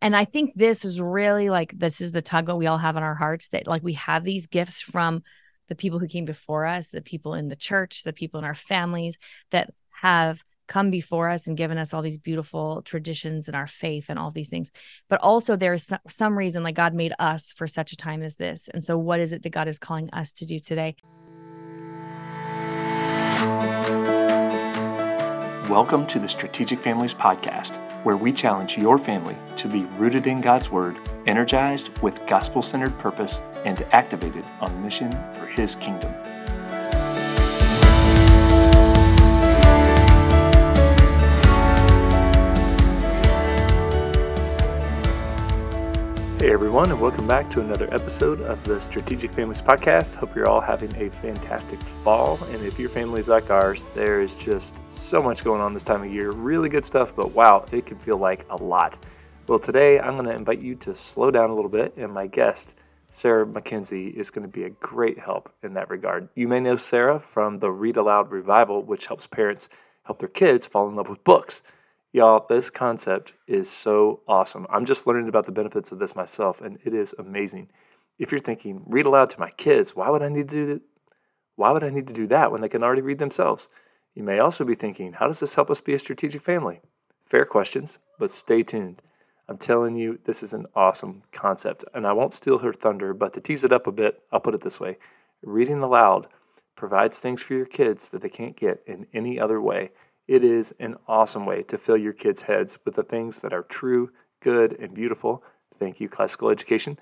And I think this is really like this is the tug we all have in our hearts that like we have these gifts from the people who came before us, the people in the church, the people in our families that have come before us and given us all these beautiful traditions and our faith and all these things. But also there's some reason like God made us for such a time as this. And so what is it that God is calling us to do today? Welcome to the Strategic Families Podcast, where we challenge your family to be rooted in God's Word, energized with gospel centered purpose, and activated on mission for His kingdom. Hey everyone, and welcome back to another episode of the Strategic Families Podcast. Hope you're all having a fantastic fall. And if your family is like ours, there is just so much going on this time of year. Really good stuff, but wow, it can feel like a lot. Well, today I'm going to invite you to slow down a little bit, and my guest, Sarah McKenzie, is going to be a great help in that regard. You may know Sarah from the Read Aloud Revival, which helps parents help their kids fall in love with books. Y'all, this concept is so awesome. I'm just learning about the benefits of this myself, and it is amazing. If you're thinking, read aloud to my kids, why would I need to do that? Why would I need to do that when they can already read themselves? You may also be thinking, how does this help us be a strategic family? Fair questions, but stay tuned. I'm telling you, this is an awesome concept, and I won't steal her thunder, but to tease it up a bit, I'll put it this way reading aloud provides things for your kids that they can't get in any other way. It is an awesome way to fill your kids' heads with the things that are true, good, and beautiful. Thank you, classical education.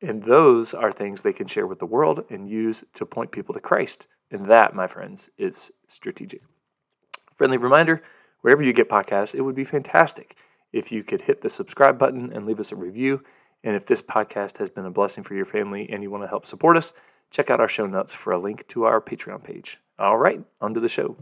And those are things they can share with the world and use to point people to Christ. And that, my friends, is strategic. Friendly reminder wherever you get podcasts, it would be fantastic if you could hit the subscribe button and leave us a review. And if this podcast has been a blessing for your family and you want to help support us, check out our show notes for a link to our Patreon page. All right, on to the show.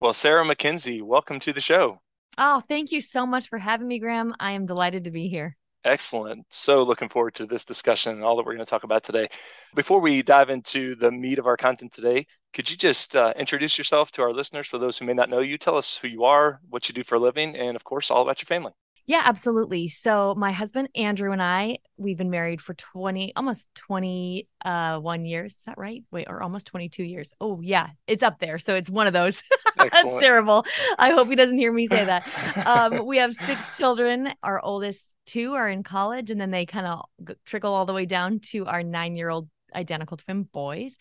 Well, Sarah McKenzie, welcome to the show. Oh, thank you so much for having me, Graham. I am delighted to be here. Excellent. So looking forward to this discussion and all that we're going to talk about today. Before we dive into the meat of our content today, could you just uh, introduce yourself to our listeners for those who may not know you? Tell us who you are, what you do for a living, and of course, all about your family. Yeah, absolutely. So my husband Andrew and I, we've been married for 20 almost 21 uh, years. Is that right? Wait, or almost 22 years. Oh, yeah. It's up there. So it's one of those. That's terrible. I hope he doesn't hear me say that. Um, we have six children. Our oldest two are in college and then they kind of trickle all the way down to our 9-year-old identical twin boys.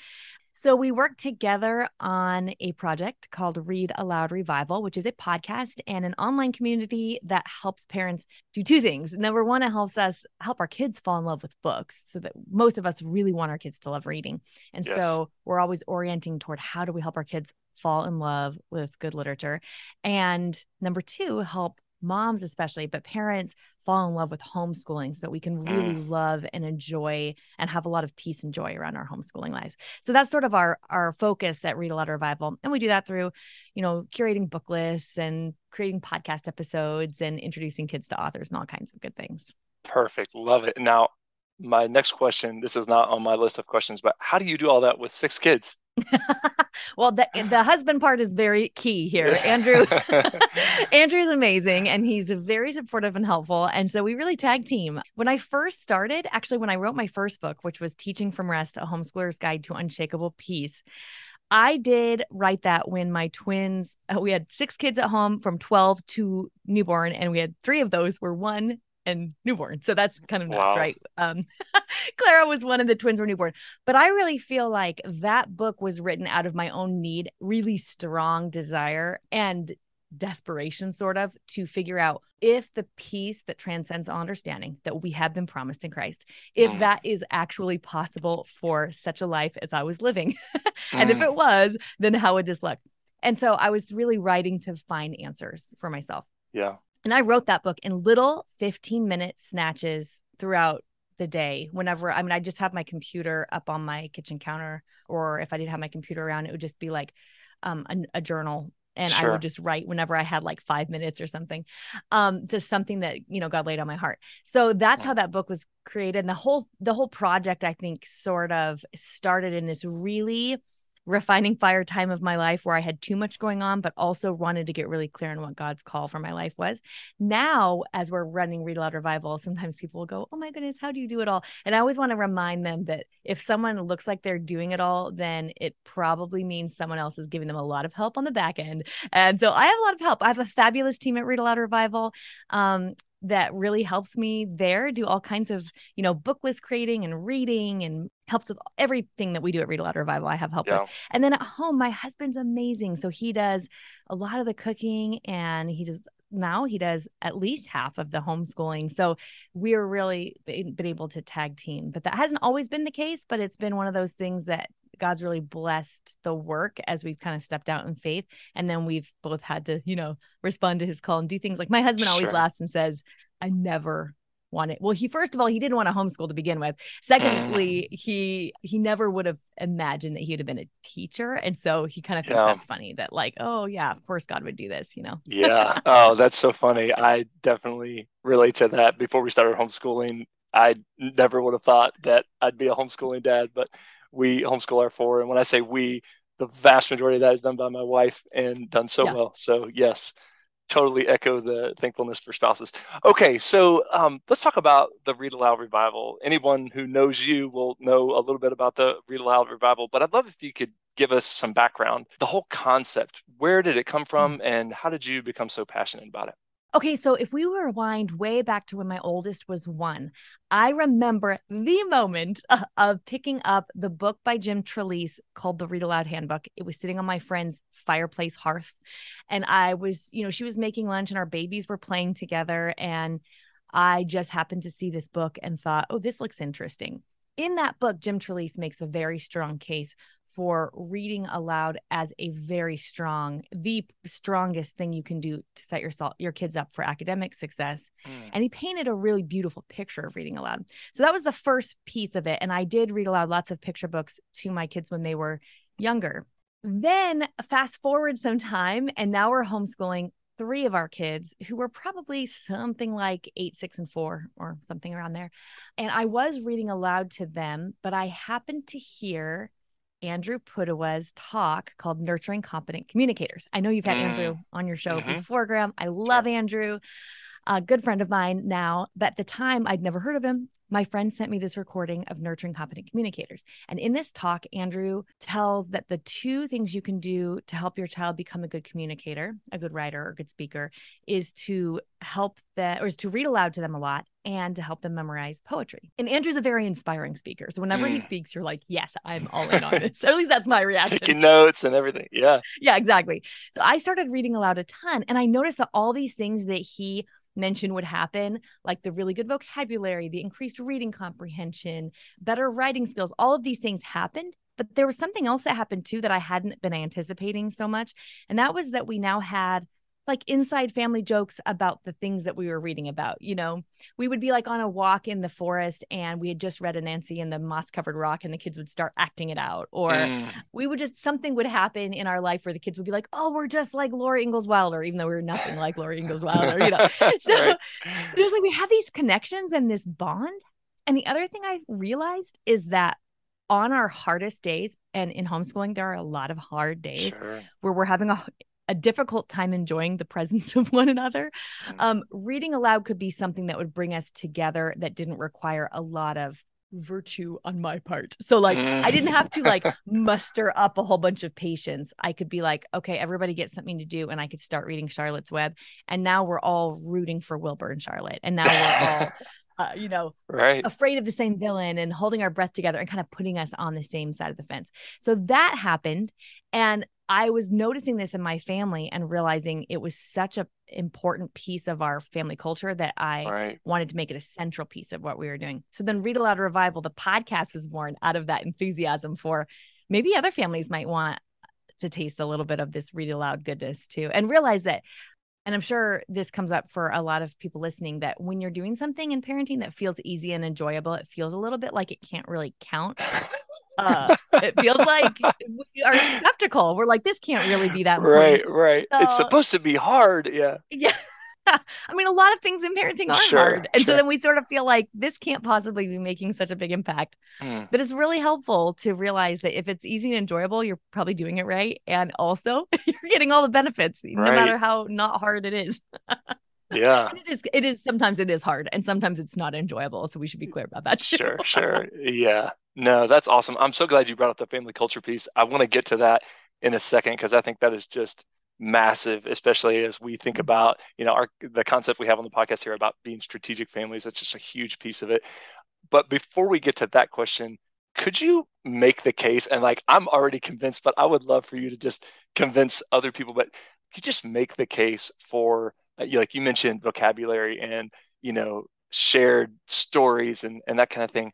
So we worked together on a project called Read Aloud Revival, which is a podcast and an online community that helps parents do two things. Number one, it helps us help our kids fall in love with books so that most of us really want our kids to love reading. And yes. so we're always orienting toward how do we help our kids fall in love with good literature. And number two, help moms especially but parents fall in love with homeschooling so we can really mm. love and enjoy and have a lot of peace and joy around our homeschooling lives. So that's sort of our our focus at read aloud revival. And we do that through you know curating book lists and creating podcast episodes and introducing kids to authors and all kinds of good things. Perfect. Love it. Now my next question this is not on my list of questions but how do you do all that with six kids well, the the husband part is very key here. Andrew Andrew is amazing and he's very supportive and helpful. And so we really tag team. When I first started, actually when I wrote my first book, which was Teaching from Rest, a homeschooler's guide to unshakable peace, I did write that when my twins, we had six kids at home from 12 to newborn, and we had three of those were one and newborn. So that's kind of nuts, wow. right? Um, Clara was one of the twins were newborn. But I really feel like that book was written out of my own need, really strong desire and desperation, sort of, to figure out if the peace that transcends all understanding that we have been promised in Christ, if mm. that is actually possible for such a life as I was living. and mm. if it was, then how would this look? And so I was really writing to find answers for myself. Yeah. And I wrote that book in little 15 minute snatches throughout the day whenever i mean i just have my computer up on my kitchen counter or if i didn't have my computer around it would just be like um, a, a journal and sure. i would just write whenever i had like five minutes or something um just something that you know god laid on my heart so that's how that book was created and the whole the whole project i think sort of started in this really refining fire time of my life where I had too much going on, but also wanted to get really clear on what God's call for my life was. Now, as we're running Read Aloud Revival, sometimes people will go, Oh my goodness, how do you do it all? And I always want to remind them that if someone looks like they're doing it all, then it probably means someone else is giving them a lot of help on the back end. And so I have a lot of help. I have a fabulous team at Read Aloud Revival. Um, that really helps me there do all kinds of you know book list creating and reading and helps with everything that we do at read aloud revival i have help yeah. with and then at home my husband's amazing so he does a lot of the cooking and he does now he does at least half of the homeschooling. So we're really been able to tag team but that hasn't always been the case but it's been one of those things that God's really blessed the work as we've kind of stepped out in faith. And then we've both had to, you know, respond to his call and do things. Like my husband always laughs and says, I never wanted well he first of all he didn't want to homeschool to begin with secondly mm. he he never would have imagined that he would have been a teacher and so he kind of thinks yeah. that's funny that like oh yeah of course god would do this you know yeah oh that's so funny i definitely relate to that before we started homeschooling i never would have thought that i'd be a homeschooling dad but we homeschool our four. And when I say we, the vast majority of that is done by my wife and done so yeah. well. So yes, totally echo the thankfulness for spouses. Okay, so um, let's talk about the Read Aloud Revival. Anyone who knows you will know a little bit about the Read Aloud Revival, but I'd love if you could give us some background, the whole concept. Where did it come from, mm. and how did you become so passionate about it? Okay, so if we rewind way back to when my oldest was one, I remember the moment of picking up the book by Jim Trelease called The Read Aloud Handbook. It was sitting on my friend's fireplace hearth. And I was, you know, she was making lunch and our babies were playing together. And I just happened to see this book and thought, oh, this looks interesting. In that book, Jim Trelease makes a very strong case for reading aloud as a very strong, the strongest thing you can do to set yourself your kids up for academic success. Mm. And he painted a really beautiful picture of reading aloud. So that was the first piece of it. And I did read aloud lots of picture books to my kids when they were younger. Then fast forward some time, and now we're homeschooling three of our kids who were probably something like eight, six, and four, or something around there. And I was reading aloud to them, but I happened to hear Andrew Pudewa's talk called Nurturing Competent Communicators. I know you've had mm. Andrew on your show mm-hmm. before, Graham. I love. Andrew, a good friend of mine now. But at the time, I'd never heard of him. My friend sent me this recording of Nurturing Competent Communicators. And in this talk, Andrew tells that the two things you can do to help your child become a good communicator, a good writer, or a good speaker is to help them or is to read aloud to them a lot and to help them memorize poetry. And Andrew's a very inspiring speaker. So whenever mm. he speaks, you're like, yes, I'm all in on this. or at least that's my reaction. Taking notes and everything. Yeah. Yeah, exactly. So I started reading aloud a ton and I noticed that all these things that he mentioned would happen, like the really good vocabulary, the increased reading comprehension, better writing skills, all of these things happened. But there was something else that happened too that I hadn't been anticipating so much. And that was that we now had like inside family jokes about the things that we were reading about. You know, we would be like on a walk in the forest and we had just read Anansi and the moss covered rock and the kids would start acting it out. Or mm. we would just, something would happen in our life where the kids would be like, oh, we're just like Laura Ingalls Wilder, even though we are nothing like Laura Ingalls Wilder, you know. So right. it was like we had these connections and this bond. And the other thing I realized is that on our hardest days, and in homeschooling, there are a lot of hard days sure. where we're having a a difficult time enjoying the presence of one another. Mm. Um, reading aloud could be something that would bring us together that didn't require a lot of virtue on my part. So like I didn't have to like muster up a whole bunch of patience. I could be like, okay, everybody gets something to do and I could start reading Charlotte's Web. And now we're all rooting for Wilbur and Charlotte. And now we're all uh, you know, right. afraid of the same villain and holding our breath together and kind of putting us on the same side of the fence. So that happened. And I was noticing this in my family and realizing it was such a important piece of our family culture that I right. wanted to make it a central piece of what we were doing. So then Read Aloud Revival, the podcast was born out of that enthusiasm for maybe other families might want to taste a little bit of this read aloud goodness too and realize that and I'm sure this comes up for a lot of people listening that when you're doing something in parenting that feels easy and enjoyable, it feels a little bit like it can't really count. Uh, it feels like we are skeptical. We're like, this can't really be that. Right, right. So, it's supposed to be hard. Yeah. Yeah. I mean, a lot of things in parenting are sure, hard. And sure. so then we sort of feel like this can't possibly be making such a big impact. Mm. But it's really helpful to realize that if it's easy and enjoyable, you're probably doing it right. And also, you're getting all the benefits, right. no matter how not hard it is. yeah. And it is, it is, sometimes it is hard and sometimes it's not enjoyable. So we should be clear about that too. Sure, sure. Yeah. No, that's awesome. I'm so glad you brought up the family culture piece. I want to get to that in a second because I think that is just massive especially as we think about you know our the concept we have on the podcast here about being strategic families that's just a huge piece of it. But before we get to that question could you make the case and like i'm already convinced but i would love for you to just convince other people but you just make the case for uh, like you mentioned vocabulary and you know shared stories and and that kind of thing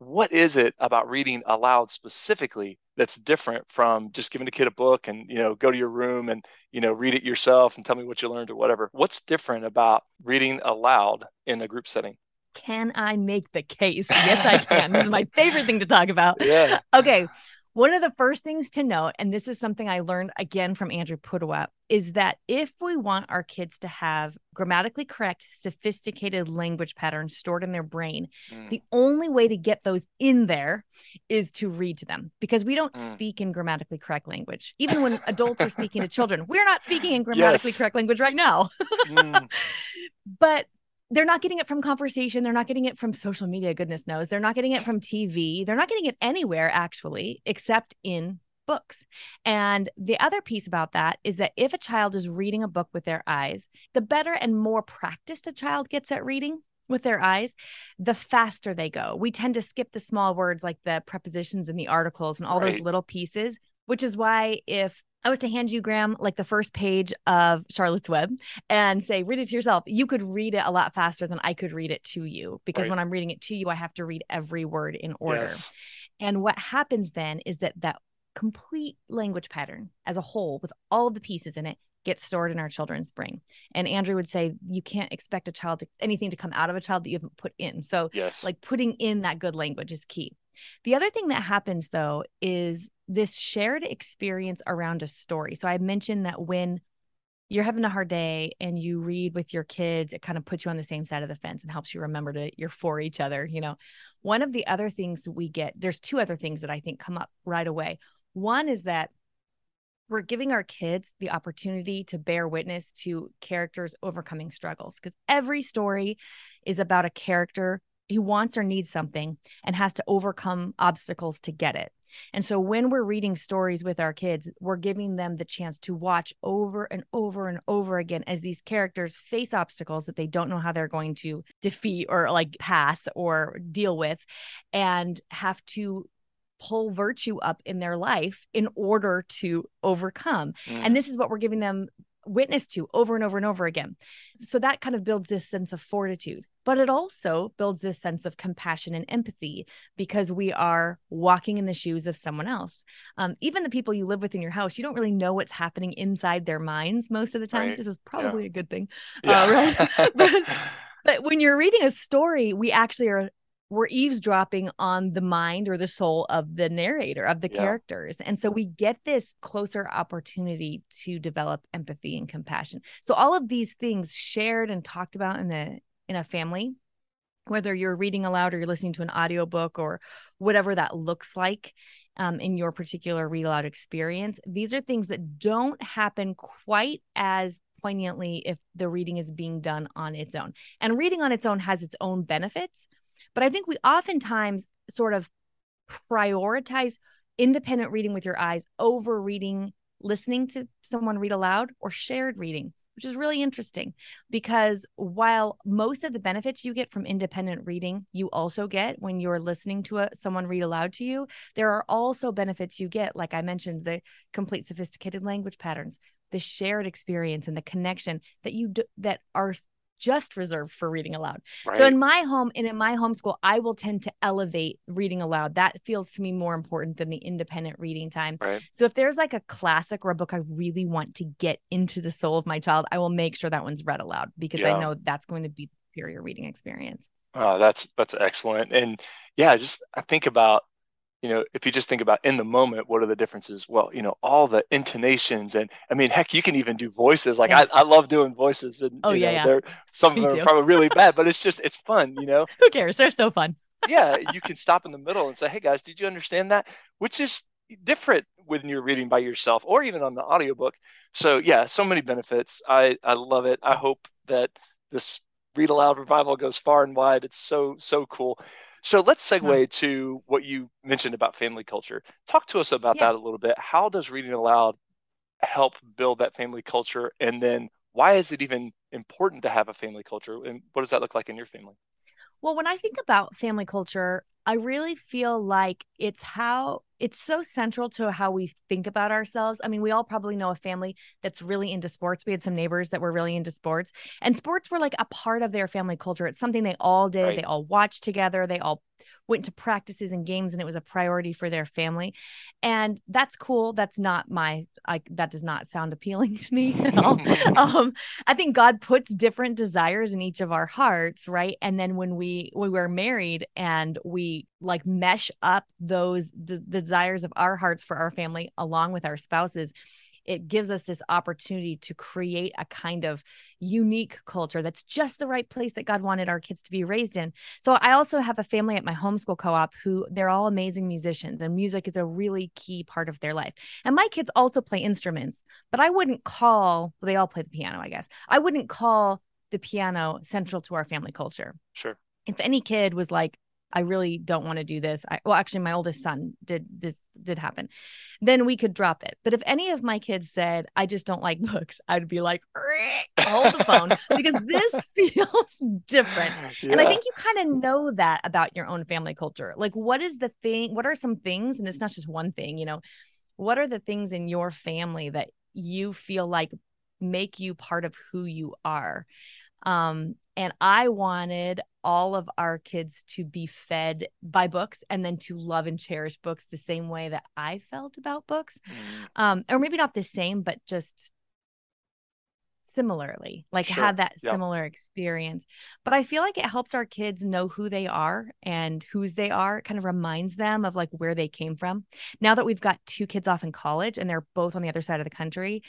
what is it about reading aloud specifically that's different from just giving a kid a book and you know go to your room and you know read it yourself and tell me what you learned or whatever? What's different about reading aloud in a group setting? Can i make the case? Yes i can. This is my favorite thing to talk about. Yeah. Okay one of the first things to note, and this is something I learned again from Andrew Pudewa, is that if we want our kids to have grammatically correct, sophisticated language patterns stored in their brain, mm. the only way to get those in there is to read to them because we don't mm. speak in grammatically correct language. Even when adults are speaking to children, we're not speaking in grammatically yes. correct language right now. mm. But they're not getting it from conversation. They're not getting it from social media, goodness knows. They're not getting it from TV. They're not getting it anywhere, actually, except in books. And the other piece about that is that if a child is reading a book with their eyes, the better and more practiced a child gets at reading with their eyes, the faster they go. We tend to skip the small words like the prepositions and the articles and all right. those little pieces, which is why if I was to hand you, Graham, like the first page of Charlotte's Web and say, read it to yourself, you could read it a lot faster than I could read it to you. Because right. when I'm reading it to you, I have to read every word in order. Yes. And what happens then is that that complete language pattern as a whole, with all of the pieces in it, gets stored in our children's brain. And Andrew would say, you can't expect a child to anything to come out of a child that you haven't put in. So, yes. like putting in that good language is key. The other thing that happens though is this shared experience around a story. So I mentioned that when you're having a hard day and you read with your kids, it kind of puts you on the same side of the fence and helps you remember to you're for each other. You know, one of the other things we get, there's two other things that I think come up right away. One is that we're giving our kids the opportunity to bear witness to characters overcoming struggles because every story is about a character who wants or needs something and has to overcome obstacles to get it. And so when we're reading stories with our kids, we're giving them the chance to watch over and over and over again as these characters face obstacles that they don't know how they're going to defeat or like pass or deal with and have to pull virtue up in their life in order to overcome. Mm. And this is what we're giving them witness to over and over and over again. So that kind of builds this sense of fortitude, but it also builds this sense of compassion and empathy because we are walking in the shoes of someone else. Um, even the people you live with in your house, you don't really know what's happening inside their minds most of the time. Right. This is probably yeah. a good thing, yeah. uh, right? but, but when you're reading a story, we actually are we're eavesdropping on the mind or the soul of the narrator of the yeah. characters and so we get this closer opportunity to develop empathy and compassion so all of these things shared and talked about in the in a family whether you're reading aloud or you're listening to an audiobook or whatever that looks like um, in your particular read aloud experience these are things that don't happen quite as poignantly if the reading is being done on its own. And reading on its own has its own benefits but I think we oftentimes sort of prioritize independent reading with your eyes over reading, listening to someone read aloud or shared reading, which is really interesting because while most of the benefits you get from independent reading, you also get when you're listening to a, someone read aloud to you, there are also benefits you get, like I mentioned, the complete sophisticated language patterns, the shared experience and the connection that you do, that are just reserved for reading aloud. Right. So in my home and in my homeschool, I will tend to elevate reading aloud. That feels to me more important than the independent reading time. Right. So if there's like a classic or a book I really want to get into the soul of my child, I will make sure that one's read aloud because yeah. I know that's going to be the superior reading experience. Oh, that's that's excellent. And yeah, just I think about you know, if you just think about in the moment, what are the differences? Well, you know, all the intonations and I mean, heck, you can even do voices. Like Yeah. I, I love doing voices and Oh, you yeah, know, yeah. they're some of them too. are probably really bad, but it's just it's fun, you know. Who cares? They're so fun. Yeah, you can stop in the middle and say, Hey guys, did you understand that? Which is different when you're reading by yourself or even on the audiobook. So yeah, so many benefits. I, I love it. I hope that this read aloud revival goes far and wide. It's so, so cool. So let's segue to what you mentioned about family culture. Talk to us about Yeah. that a little bit. How does reading aloud help build that family culture? And then why is it even important to have a family culture? And what does that look like in your family? Well, when I think about family culture, I really feel like it's how it's so central to how we think about ourselves. I mean, we all probably know a family that's really into sports. We had some neighbors that were really into sports, and sports were like a part of their family culture. It's something they all did. Right. They all watched together. They all went to practices and games, and it was a priority for their family. And that's cool. That's not my, I, that does not sound appealing to me at all um i think god puts different desires in each of our hearts right and then when we when we're married and we like mesh up those desires of our hearts for our family along with our spouses it gives us this opportunity to create a kind of unique culture that's just the right place that God wanted our kids to be raised in. So I also have a family at my homeschool co-op who they're all amazing musicians and music is a really key part of their life. And my kids also play instruments, but I wouldn't call well, they all play the piano, I guess. I wouldn't call the piano central to our family culture Sure. if any kid was like i really don't want to do this. I, well actually my oldest son did this did happen. Then we could drop it. But if any of my kids said i just don't like books i'd be like hold the phone because this feels different. And i think you kind of know that about your own family culture. Like what is the thing what are some things and it's not just one thing you know what are the things in your family that you feel like make you part of who you are? Um and i wanted all of our kids to be fed by books and then to love and cherish books the same way that i felt about books Mm, um or maybe not the same but just similarly like Sure. have that Yeah. similar experience but i feel like it helps our kids know who they are and whose they are it kind of reminds them of like where they came from now that we've got two kids off in college and they're both on the other side of the country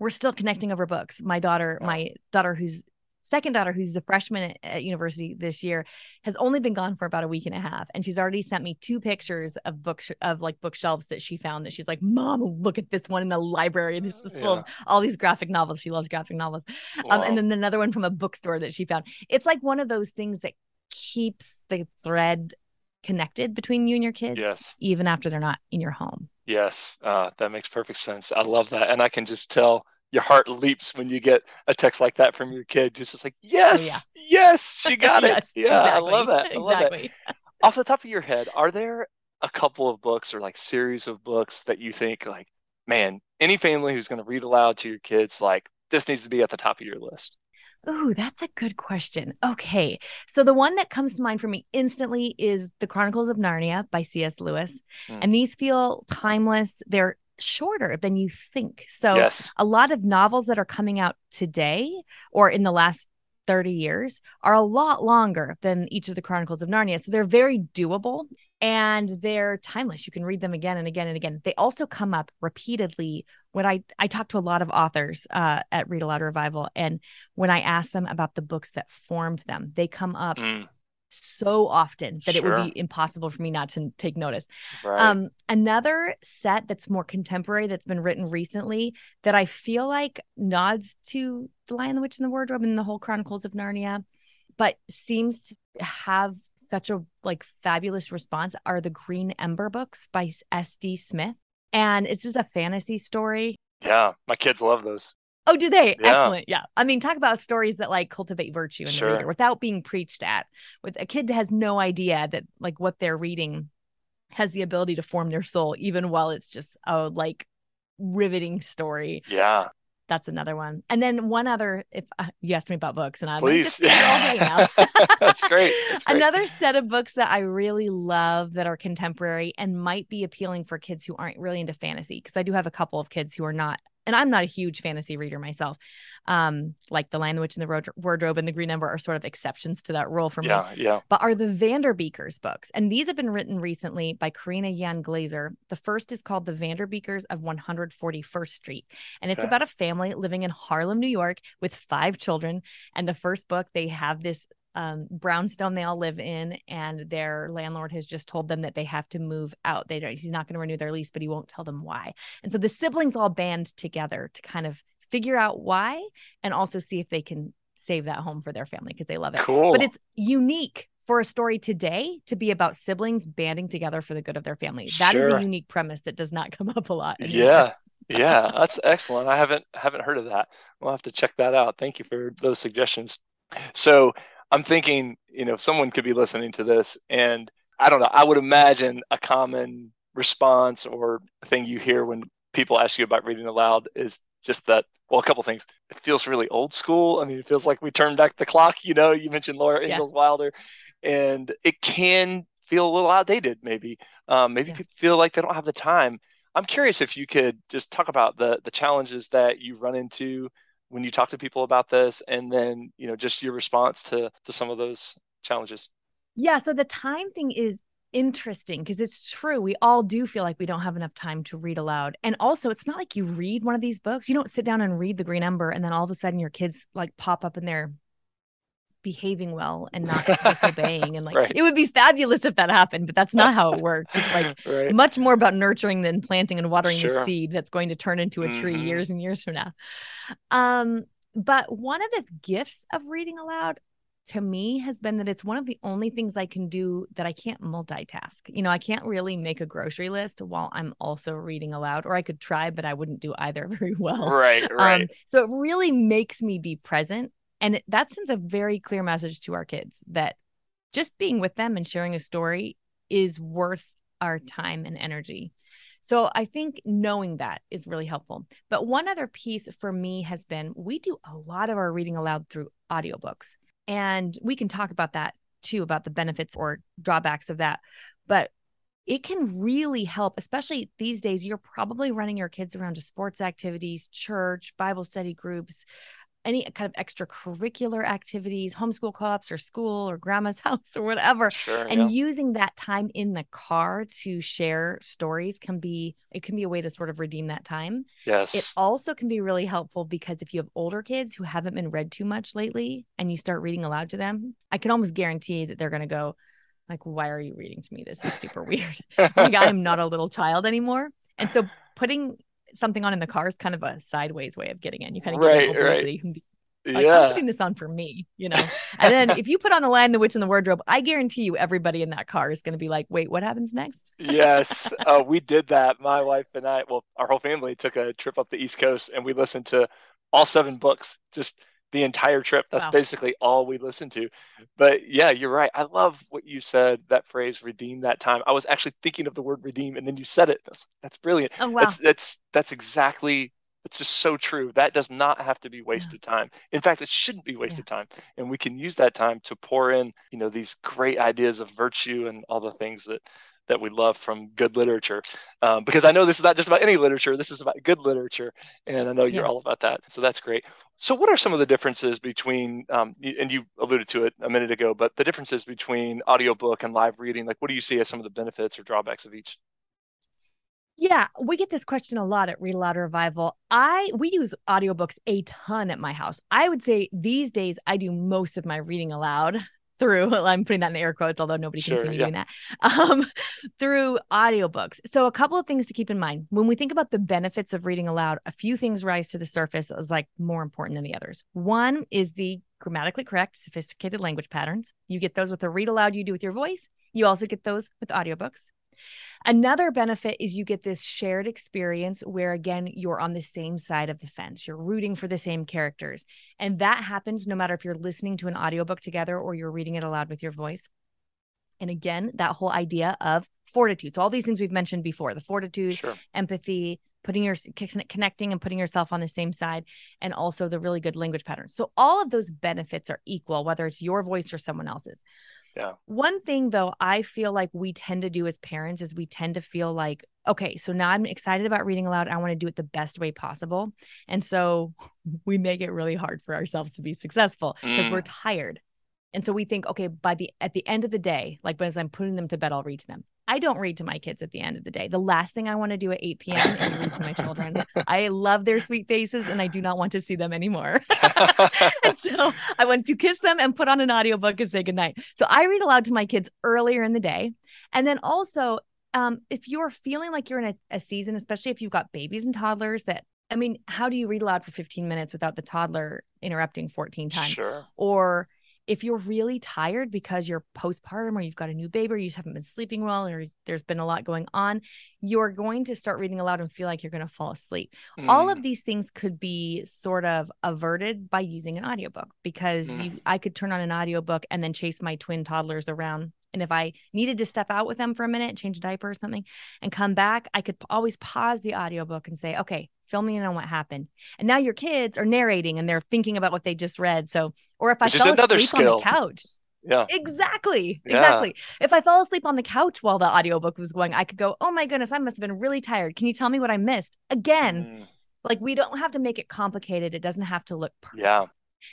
we're still connecting over books my daughter Wow. my daughter who's second daughter who's a freshman at, university this year has only been gone for about a week and a half and she's already sent me two pictures of books of like bookshelves that she found that she's like mom look at this one in the library. This is full of all these graphic novels. She loves graphic novels. Um, and then another one from a bookstore that she found. It's like one of those things that keeps the thread connected between you and your kids Yes. even after they're not in your home. Yes, uh, that makes perfect sense. I love that. And I can just tell your heart leaps when you get a text like that from your kid. Just it's like, yes, yes, she got it. Yes, Yeah, I love that. I love that. exactly Off the top of your head, are there a couple of books or like series of books that you think like, man, any family who's going to read aloud to your kids, like this needs to be at the top of your list? Ooh, that's a good question. Okay. So the one that comes to mind for me instantly is The Chronicles of Narnia by C.S. Lewis. Mm. And these feel timeless. They're shorter than you think. So Yes. a lot of novels that are coming out today or in the last 30 years are a lot longer than each of the Chronicles of Narnia. So they're very doable and they're timeless. You can read them again and again and again. They also come up repeatedly when I I talk to a lot of authors uh, at Read Aloud Revival, and when I ask them about the books that formed them, they come up Mm, so often that it would be impossible for me not to take notice. right. Um, another set that's more contemporary that's been written recently that I feel like nods to The Lion, the Witch, and the Wardrobe and the whole Chronicles of Narnia, but seems to have such a like fabulous response are the Green Ember books by S.D. Smith. And it's just a fantasy story. yeah, my kids love those. Oh, do they? Yeah. Excellent. Yeah. I mean, talk about stories that like cultivate virtue in Sure. the reader without being preached at. With a kid has no idea that like what they're reading has the ability to form their soul, even while it's just a like riveting story. Yeah, That's another one. And then one other, if uh, you asked me about books, and I'm please. just here all day now. That's great. That's great. Another set of books that I really love that are contemporary and might be appealing for kids who aren't really into fantasy, because I do have a couple of kids who are not and I'm not a huge fantasy reader myself. Um, like The Lion, the Witch, and the Wardrobe and The Green Ember are sort of exceptions to that rule for me. Yeah, yeah. But are the Vanderbeekers books, and these have been written recently by Karina Yan Glaser. The first is called The Vanderbeekers of 141st Street, and it's okay. about a family living in Harlem, New York, with five children. And the first book, they have this um, brownstone they all live in, and their landlord has just told them that they have to move out. They don't, he's not going to renew their lease, but he won't tell them why. And so the siblings all band together to kind of figure out why and also see if they can save that home for their family because they love it. Cool. But it's unique for a story today to be about siblings banding together for the good of their family. That sure. is a unique premise that does not come up a lot. Anymore. Yeah. yeah, that's excellent. I haven't haven't heard of that. We'll have to check that out. Thank you for those suggestions. So I'm thinking, you know, someone could be listening to this and I don't know, I would imagine a common response or thing you hear when people ask you about reading aloud is just that well, a couple things. It feels really old school. I mean, it feels like we turned back the clock. You know, you mentioned Laura Ingalls yeah. Wilder, and it can feel a little outdated. Maybe, um, maybe yeah. people feel like they don't have the time. I'm curious if you could just talk about the the challenges that you run into when you talk to people about this and then you know just your response to to some of those challenges? Yeah so the time thing is interesting because it's true we all do feel like we don't have enough time to read aloud. And also it's not like you read one of these books you don't sit down and read the green ember and then all of a sudden your kids like pop up in there behaving well and not disobeying and like right. it would be fabulous if that happened but that's not how it works it's like right. much more about nurturing than planting and watering sure. the seed that's going to turn into a tree mm-hmm. years and years from now um but one of the gifts of reading aloud to me has been that it's one of the only things I can do that I can't multitask. You know, I can't really make a grocery list while I'm also reading aloud, or I could try, but I wouldn't do either very well. Right, right. Um, so it really makes me be present and that sends a very clear message to our kids that just being with them and sharing a story is worth our time and energy. So I think knowing that is really helpful. But one other piece for me has been we do a lot of our reading aloud through audiobooks. And we can talk about that too, about the benefits or drawbacks of that. But it can really help, especially these days. You're probably running your kids around to sports activities, church, Bible study groups, any kind of extracurricular activities, homeschool co-ops or school or grandma's house or whatever. Sure, and yeah. using that time in the car to share stories can be it can be a way to sort of redeem that time. Yes. It also can be really helpful because if you have older kids who haven't been read too much lately and you start reading aloud to them, I can almost guarantee that they're going to go like why are you reading to me? This is super weird. like I'm not a little child anymore. And so putting something on in the car is kind of a sideways way of getting in. You kind of right, get right. Can be like, yeah. I'm putting this on for me, you know. And then if you put on the Lion, the Witch, and the Wardrobe, I guarantee you, everybody in that car is going to be like, "Wait, what happens next?" yes, uh, we did that. My wife and I, well, our whole family took a trip up the East Coast, and we listened to all seven books just the entire trip. That's wow. basically all we listened to. But yeah, you're right. I love what you said. That phrase, "redeem that time." I was actually thinking of the word "redeem," and then you said it. That's, that's brilliant. Oh wow. That's that's that's exactly. It's just so true. That does not have to be wasted yeah. time. In fact, it shouldn't be wasted yeah. time, and we can use that time to pour in, you know, these great ideas of virtue and all the things that that we love from good literature. Um, because I know this is not just about any literature, this is about good literature. And I know you're yeah. all about that. So that's great. So, what are some of the differences between, um, and you alluded to it a minute ago, but the differences between audiobook and live reading? Like, what do you see as some of the benefits or drawbacks of each? Yeah, we get this question a lot at Read Aloud Revival. I we use audiobooks a ton at my house. I would say these days I do most of my reading aloud through i'm putting that in air quotes although nobody can sure, see me yeah. doing that um, through audiobooks. So a couple of things to keep in mind. When we think about the benefits of reading aloud a few things rise to the surface as like more important than the others. One is the grammatically correct sophisticated language patterns. You get those with the read aloud you do with your voice. You also get those with audiobooks Another benefit is you get this shared experience where, again, you're on the same side of the fence. You're rooting for the same characters. And that happens no matter if you're listening to an audiobook together or you're reading it aloud with your voice. And again, that whole idea of fortitude. So, all these things we've mentioned before the fortitude, sure. empathy, putting your connecting and putting yourself on the same side and also the really good language patterns so all of those benefits are equal whether it's your voice or someone else's Yeah. One thing though, I feel like we tend to do as parents is we tend to feel like, okay, so now I'm excited about reading aloud. I want to do it the best way possible. And so we make it really hard for ourselves to be successful because Mm. we're tired. And so we think, okay, by the at the end of the day, like as I'm putting them to bed, I'll read to them. I don't read to my kids at the end of the day. The last thing I want to do at 8 p.m. is read to my children. I love their sweet faces and I do not want to see them anymore. and so I want to kiss them and put on an audiobook and say goodnight. So I read aloud to my kids earlier in the day. And then also, um, if you're feeling like you're in a, a season, especially if you've got babies and toddlers, that I mean, how do you read aloud for 15 minutes without the toddler interrupting 14 times? Sure. Or if you're really tired because you're postpartum or you've got a new baby or you just haven't been sleeping well or there's been a lot going on, you're going to start reading aloud and feel like you're going to fall asleep. All Mm. of these things could be sort of averted by using an audiobook because Mm. you I could turn on an audiobook and then chase my twin toddlers around and if I needed to step out with them for a minute, change a diaper or something and come back, I could always pause the audiobook and say, "Okay, fill me in on what happened." And now your kids are narrating and they're thinking about what they just read. So or if I fell asleep skill. on the couch, Yeah. Exactly. Yeah. Exactly. If I fell asleep on the couch while the audiobook was going, I could go, "Oh my goodness, I must have been really tired. Can you tell me what I missed?" Again, Mm. like we don't have to make it complicated. It doesn't have to look perfect. Yeah.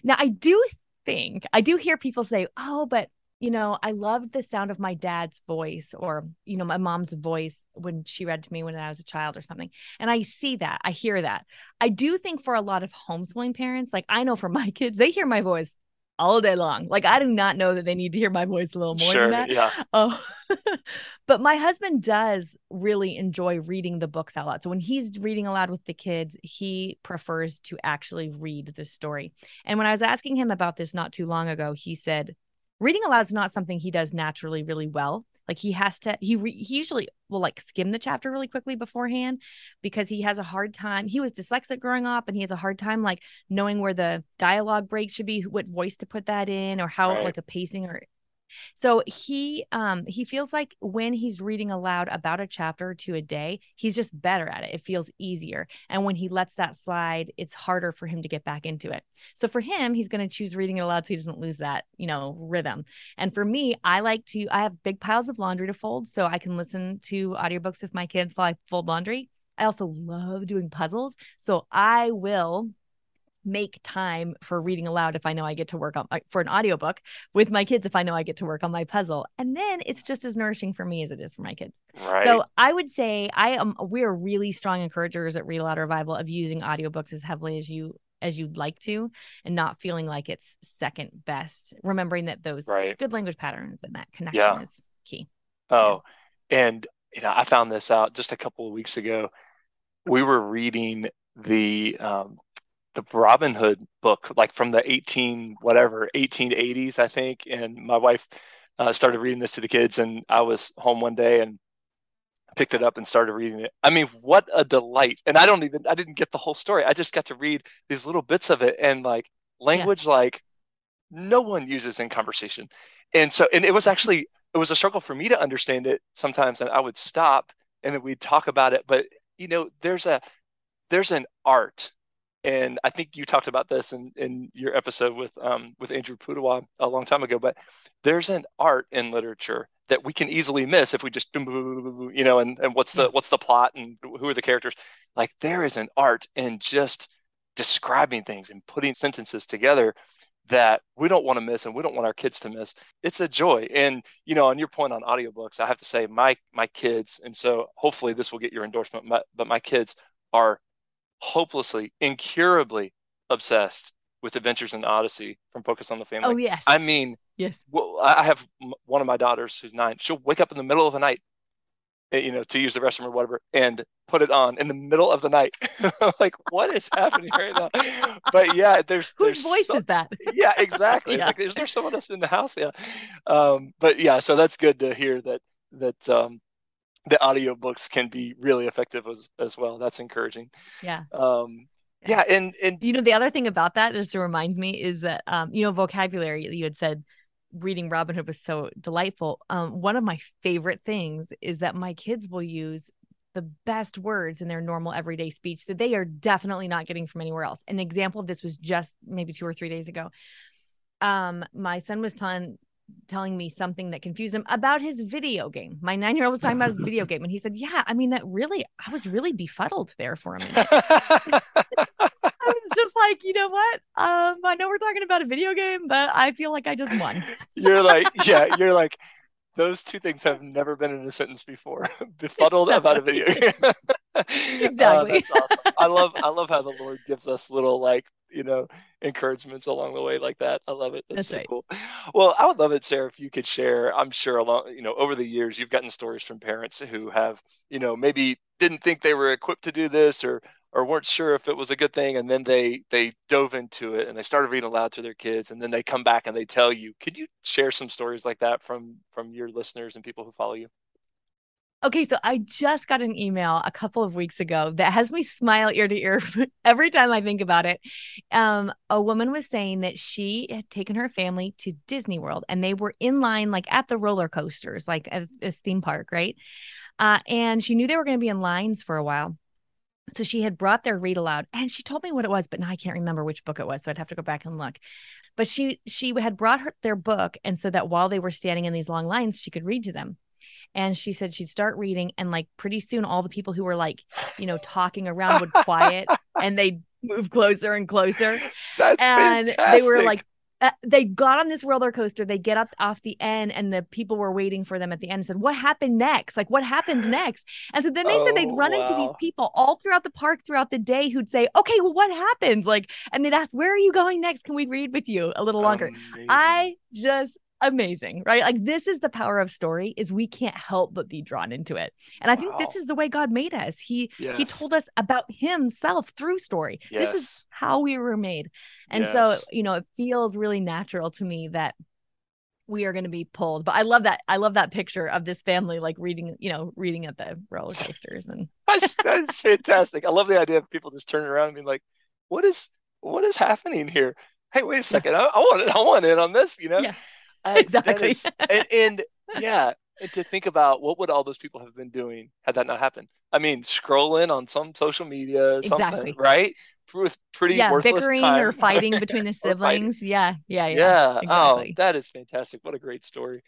Now, I do think, I do hear people say, "Oh, but you know, I loved the sound of my dad's voice or, you know, my mom's voice when she read to me when I was a child or something." And I see that. I hear that. I do think for a lot of homeschooling parents, like I know for my kids, they hear my voice all day long. Like I do not know that they need to hear my voice a little more sure. than that. Yeah. Oh, but my husband does really enjoy reading the books out loud. So when he's reading aloud with the kids, he prefers to actually read the story. And when I was asking him about this not too long ago, he said reading aloud is not something he does naturally really well. Like he has to, he re- he usually will like skim the chapter really quickly beforehand because he has a hard time. He was dyslexic growing up, and he has a hard time like knowing where the dialogue breaks should be, what voice to put that in, or how Right. like a pacing or so he um he feels like when he's reading aloud about a chapter two a day, he's just better at it. It feels easier. And when he lets that slide, it's harder for him to get back into it. So for him, he's going to choose reading it aloud so he doesn't lose that, you know, rhythm. And for me, I like to I have big piles of laundry to fold so I can listen to audiobooks with my kids while I fold laundry. I also love doing puzzles. So I will make time for reading aloud if I know I get to work on for an audiobook with my kids if I know I get to work on my puzzle. And then it's just as nourishing for me as it is for my kids. Right. So I would say I am we're really strong encouragers at Read Aloud Revival of using audiobooks as heavily as you as you'd like to and not feeling like it's second best. Remembering that those Right. good language patterns and that connection Yeah. is key. Oh, and you know, I found this out just a couple of weeks ago. We were reading the um, the Robin Hood book, like from the 18 whatever 1880s, I think. And my wife uh, started reading this to the kids, and I was home one day and picked it up and started reading it. I mean, what a delight! And I don't even I didn't get the whole story. I just got to read these little bits of it and like language like no one uses in conversation. And so, and it was actually it was a struggle for me to understand it sometimes, and I would stop and then we'd talk about it. But you know, there's a there's an art, and I think you talked about this in in your episode with um with Andrew Pudewa a long time ago. But there's an art in literature that we can easily miss if we just boom, boom, boom, boom, boom, you know, and and what's the what's the plot and who are the characters? Like there is an art in just describing things and putting sentences together that we don't want to miss and we don't want our kids to miss it's a joy and you know on your point on audiobooks i have to say my my kids and so hopefully this will get your endorsement but my kids are hopelessly incurably obsessed with adventures in odyssey from focus on the family Oh yes. i mean yes. well, I have one of my daughters who's nine. She'll wake up in the middle of the night, eh, you know, to use the restroom or whatever, and put it on in the middle of the night. like, what is happening right now? But yeah, there's Whose there's voice so- is that? yeah, exactly. It's like, is there someone else in the house? Yeah. Um, but yeah, so that's good to hear that that um, the audiobooks can be really effective as as well. That's encouraging. Yeah. Um, yeah, and and You know, the other thing about that just reminds me is that um, you know, vocabulary you had said reading Robin Hood was so delightful. Um, one of my favorite things is that my kids will use the best words in their normal everyday speech that they are definitely not getting from anywhere else. An example of this was just maybe two or three days ago. Um, my son was telling telling me something that confused him about his video game. My nine year old was talking about his video game, and he said, "Yeah, I mean that really, I was really befuddled there for a minute." I was just like, you know what? Um, I know we're talking about a video game, but I feel like I just won. you're like, yeah, you're like, those two things have never been in a sentence before. Befuddled exactly. about a video game. exactly. Uh, that's awesome. I love I love how the Lord gives us little like you know encouragements along the way like that. I love it. That's, that's so right. cool. Well, I would love it, Sarah, if you could share. I'm sure along you know over the years you've gotten stories from parents who have you know maybe didn't think they were equipped to do this or or weren't sure if it was a good thing and then they they dove into it and they started reading aloud to their kids and then they come back and they tell you could you share some stories like that from from your listeners and people who follow you Okay, so I just got an email a couple of weeks ago that has me smile ear to ear every time I think about it. Um, a woman was saying that she had taken her family to Disney World and they were in line like at the roller coasters, like at this theme park, right? Uh, and she knew they were going to be in lines for a while. So she had brought their read aloud and she told me what it was, but now I can't remember which book it was. So I'd have to go back and look. But she she had brought her their book and so that while they were standing in these long lines, she could read to them. And she said she'd start reading and like pretty soon all the people who were like, you know, talking around would quiet and they'd move closer and closer. That's and fantastic. they were like uh, they got on this roller coaster. They get up off the end, and the people were waiting for them at the end and said, What happened next? Like, what happens next? And so then they oh, said they'd run wow. into these people all throughout the park throughout the day who'd say, Okay, well, what happens? Like, and they'd ask, Where are you going next? Can we read with you a little longer? Amazing. I just amazing right? Like this is the power of story is we can't help but be drawn into it. And i think wow. this is the way god made us. He yes. he told us about himself through story. Yes. this is how we were made. And yes. so you know it feels really natural to me that we are going to be pulled. But i love that i love that picture of this family like reading you know reading at the roller coasters and that's, that's fantastic. I love the idea of people just turning around and being like what is what is happening here? Hey wait a second. I, I want it i want in on this you know? Yeah exactly. Is, and, and yeah, and to think about what would all those people have been doing had that not happened. I mean, scrolling on some social media, exactly. something, right? With pretty yeah, bickering time. or fighting between the siblings. yeah, yeah, yeah. Yeah. Oh, exactly. Oh, that is fantastic. What a great story.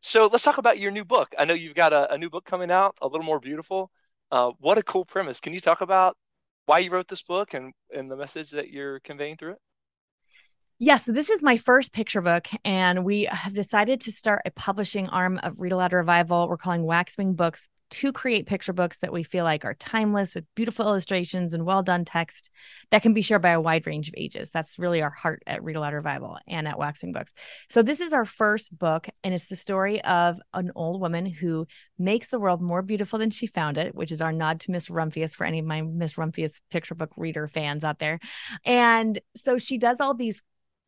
So let's talk about your new book. I know you've got a, a new book coming out, a little more beautiful. Uh, what a cool premise. Can you talk about why you wrote this book and, and the message that you're conveying through it? Yeah, so this is my first picture book, and we have decided to start a publishing arm of Read Aloud Revival. We're calling Waxwing Books to create picture books that we feel like are timeless with beautiful illustrations and well done text that can be shared by a wide range of ages. That's really our heart at Read Aloud Revival and at Waxwing Books. So, this is our first book, and it's the story of an old woman who makes the world more beautiful than she found it, which is our nod to Miss Rumphius for any of my Miss Rumphius picture book reader fans out there. And so she does all these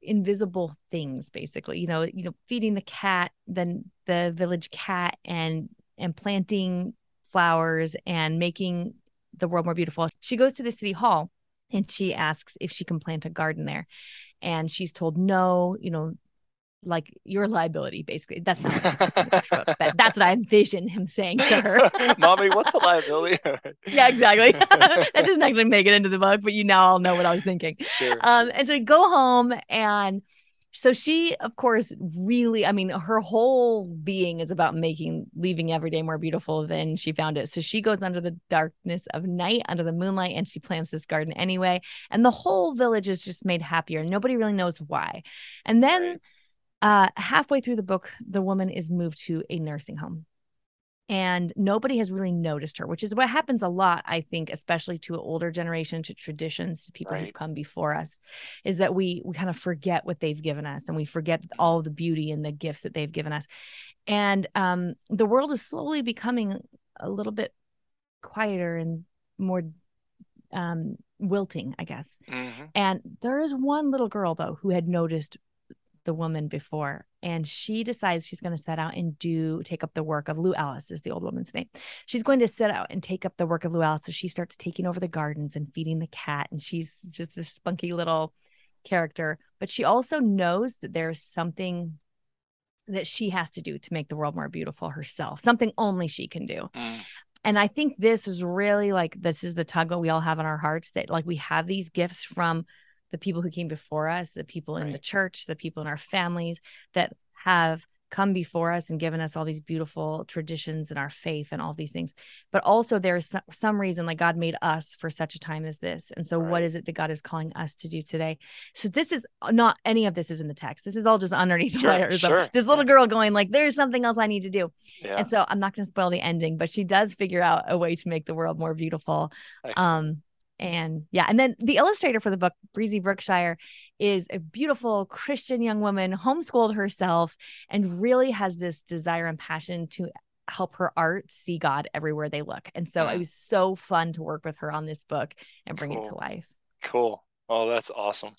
invisible things basically you know you know feeding the cat then the village cat and and planting flowers and making the world more beautiful. She goes to the city hall and she asks if she can plant a garden there. And she's told no you know like your liability, basically. That's not what he says book, but that's what I envision him saying to her. Mommy, what's a liability? yeah, exactly. that doesn't actually make it into the book, but you now all know what I was thinking. Sure. Um, and so go home and so she, of course, really, I mean, her whole being is about making leaving every day more beautiful than she found it. So she goes under the darkness of night, under the moonlight, and she plants this garden anyway. And the whole village is just made happier. Nobody really knows why. And then right uh, halfway through the book, the woman is moved to a nursing home. And nobody has really noticed her, which is what happens a lot, I think, especially to an older generation, to traditions, to people right. who've come before us, is that we we kind of forget what they've given us and we forget all the beauty and the gifts that they've given us. And um, the world is slowly becoming a little bit quieter and more um, wilting, I guess. Mm-hmm. And there is one little girl though who had noticed the woman before and she decides she's going to set out and do take up the work of Lou Alice is the old woman's name. She's going to set out and take up the work of Lou Alice. So she starts taking over the gardens and feeding the cat and she's just this spunky little character, but she also knows that there's something that she has to do to make the world more beautiful herself, something only she can do. Mm. And I think this is really like this is the tug that we all have in our hearts that like we have these gifts from the people who came before us, the people in the church, the people in our families that have come before us and given us all these beautiful traditions and our faith and all these things. But also there's some reason like God made us for such a time as this. And so right. what is it that God is calling us to do today? So this is not any of this is in the text. This is all just underneath sure, the layers. Sure. This little girl going like, there's something else I need to do. Yeah. And so I'm not going to spoil the ending, but she does figure out a way to make the world more beautiful. Excellent. Um, and yeah, and then the illustrator for the book, Breezy Brookshire, is a beautiful Christian young woman, homeschooled herself, and really has this desire and passion to help her art see God everywhere they look. And so it was so fun to work with her on this book and bring cool. it to life. Cool. Oh, that's awesome.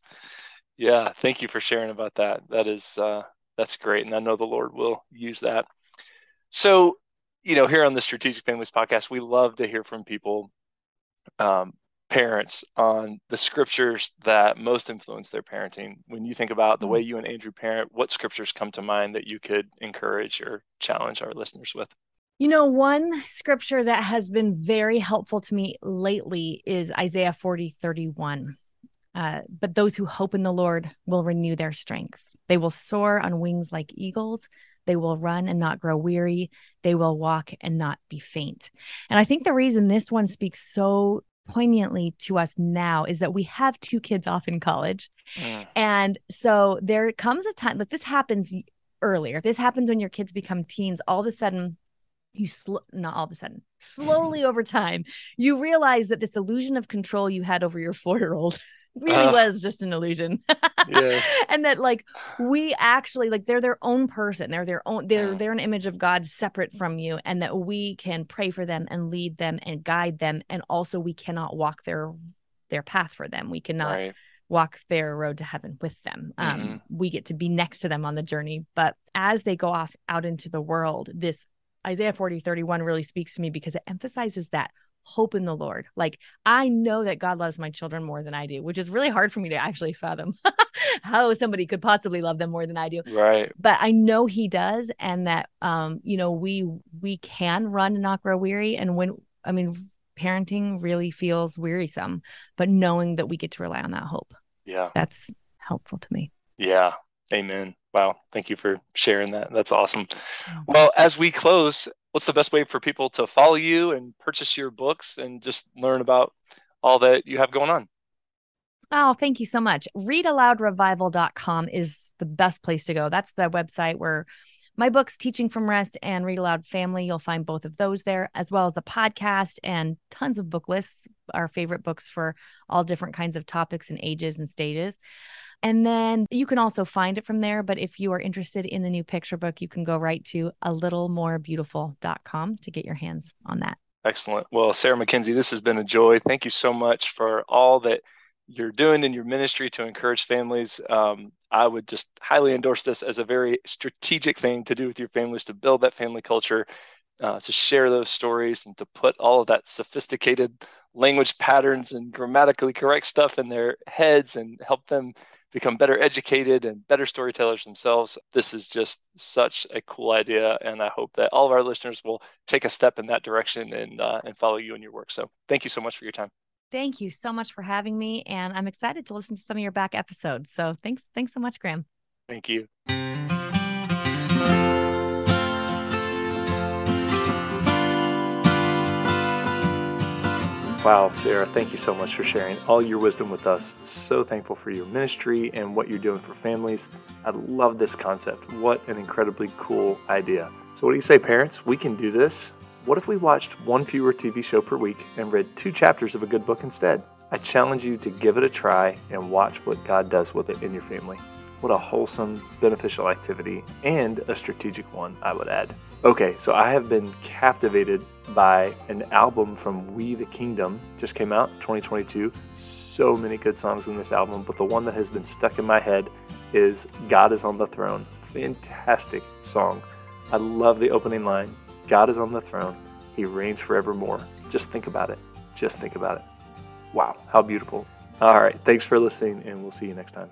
Yeah, thank you for sharing about that. That is uh that's great and I know the Lord will use that. So, you know, here on the Strategic Families podcast, we love to hear from people um, parents on the scriptures that most influence their parenting. When you think about the way mm. you and Andrew parent, what scriptures come to mind that you could encourage or challenge our listeners with? You know, one scripture that has been very helpful to me lately is Isaiah 40 31. Uh, but those who hope in the Lord will renew their strength. They will soar on wings like eagles. They will run and not grow weary. They will walk and not be faint. And I think the reason this one speaks so poignantly to us now is that we have two kids off in college. Mm. And so there comes a time like this happens earlier. This happens when your kids become teens. All of a sudden, you sl- not all of a sudden, slowly over time, you realize that this illusion of control you had over your four year old really uh, was just an illusion. yes. And that like we actually like they're their own person. They're their own they're mm. they're an image of God separate from you and that we can pray for them and lead them and guide them and also we cannot walk their their path for them. We cannot right. walk their road to heaven with them. Um mm-hmm. we get to be next to them on the journey, but as they go off out into the world, this Isaiah 40 31 really speaks to me because it emphasizes that hope in the Lord. Like I know that God loves my children more than I do, which is really hard for me to actually fathom how somebody could possibly love them more than I do. Right. But I know he does and that um you know we we can run and not grow weary and when I mean parenting really feels wearisome, but knowing that we get to rely on that hope. Yeah. That's helpful to me. Yeah. Amen. Wow. Thank you for sharing that. That's awesome. Well, as we close, what's the best way for people to follow you and purchase your books and just learn about all that you have going on? Oh, thank you so much. Readaloudrevival.com is the best place to go. That's the website where my books, Teaching from Rest and Read Aloud Family, you'll find both of those there, as well as the podcast and tons of book lists, our favorite books for all different kinds of topics and ages and stages. And then you can also find it from there. But if you are interested in the new picture book, you can go right to a little more beautiful.com to get your hands on that. Excellent. Well, Sarah Mackenzie, this has been a joy. Thank you so much for all that you're doing in your ministry to encourage families. Um, I would just highly endorse this as a very strategic thing to do with your families to build that family culture, uh, to share those stories, and to put all of that sophisticated language patterns and grammatically correct stuff in their heads and help them become better educated and better storytellers themselves. This is just such a cool idea, and I hope that all of our listeners will take a step in that direction and uh, and follow you in your work. So, thank you so much for your time. Thank you so much for having me, and I'm excited to listen to some of your back episodes. So, thanks, thanks so much, Graham. Thank you. Wow, Sarah, thank you so much for sharing all your wisdom with us. So thankful for your ministry and what you're doing for families. I love this concept. What an incredibly cool idea. So, what do you say, parents? We can do this. What if we watched one fewer TV show per week and read two chapters of a good book instead? I challenge you to give it a try and watch what God does with it in your family. What a wholesome, beneficial activity and a strategic one, I would add. Okay, so I have been captivated by an album from We the Kingdom, just came out 2022. So many good songs in this album, but the one that has been stuck in my head is God is on the Throne. Fantastic song. I love the opening line God is on the throne, He reigns forevermore. Just think about it. Just think about it. Wow, how beautiful. All right, thanks for listening, and we'll see you next time.